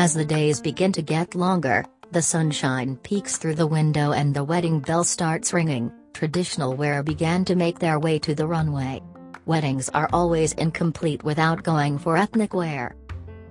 As the days begin to get longer, the sunshine peeks through the window and the wedding bell starts ringing, traditional wear began to make their way to the runway. Weddings are always incomplete without going for ethnic wear.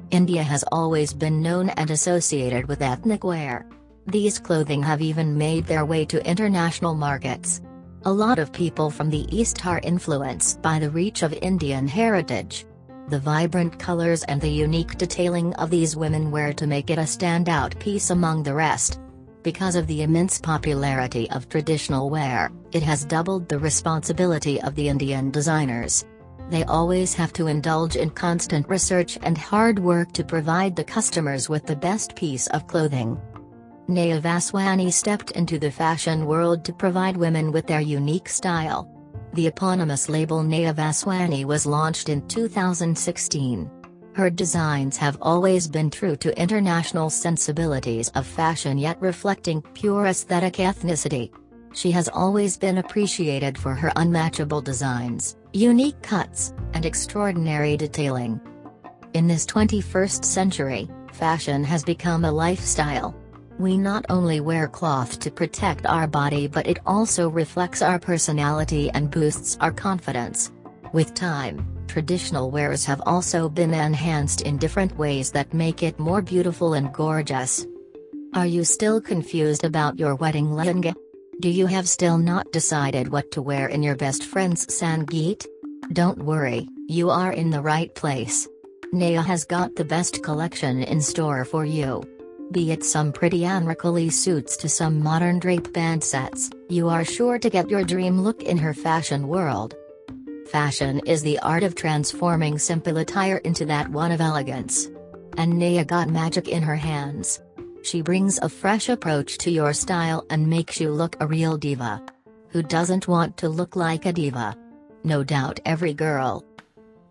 India has always been known and associated with ethnic wear. These clothing have even made their way to international markets. A lot of people from the East are influenced by the reach of Indian heritage. The vibrant colors and the unique detailing of these women wear to make it a standout piece among the rest. Because of the immense popularity of traditional wear, it has doubled the responsibility of the Indian designers. They always have to indulge in constant research and hard work to provide the customers with the best piece of clothing. Neha Vaswani stepped into the fashion world to provide women with their unique style. The eponymous label Neha Vaswani was launched in 2016. Her designs have always been true to international sensibilities of fashion yet reflecting pure aesthetic ethnicity. She has always been appreciated for her unmatchable designs, unique cuts, and extraordinary detailing. In this 21st century, fashion has become a lifestyle. We not only wear cloth to protect our body but it also reflects our personality and boosts our confidence. With time, traditional wears have also been enhanced in different ways that make it more beautiful and gorgeous. Are you still confused about your wedding lehenga? Do you have still not decided what to wear in your best friend's Sangeet? Don't worry, you are in the right place. Neha has got the best collection in store for you. Be it some pretty anarkali suits to some modern drape band sets, you are sure to get your dream look in her fashion world. Fashion is the art of transforming simple attire into that one of elegance. And Neha got magic in her hands. She brings a fresh approach to your style and makes you look a real diva. Who doesn't want to look like a diva? No doubt every girl.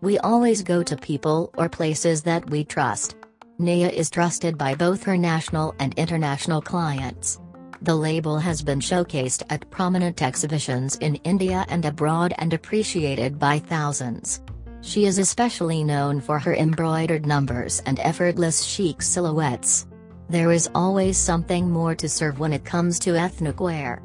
We always go to people or places that we trust. Neha is trusted by both her national and international clients. The label has been showcased at prominent exhibitions in India and abroad and appreciated by thousands. She is especially known for her embroidered numbers and effortless chic silhouettes. There is always something more to serve when it comes to ethnic wear.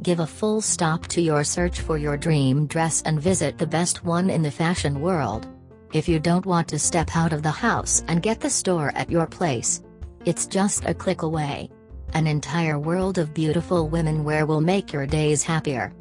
Give a full stop to your search for your dream dress and visit the best one in the fashion world. If you don't want to step out of the house and get the store at your place, it's just a click away. An entire world of beautiful women wear will make your days happier.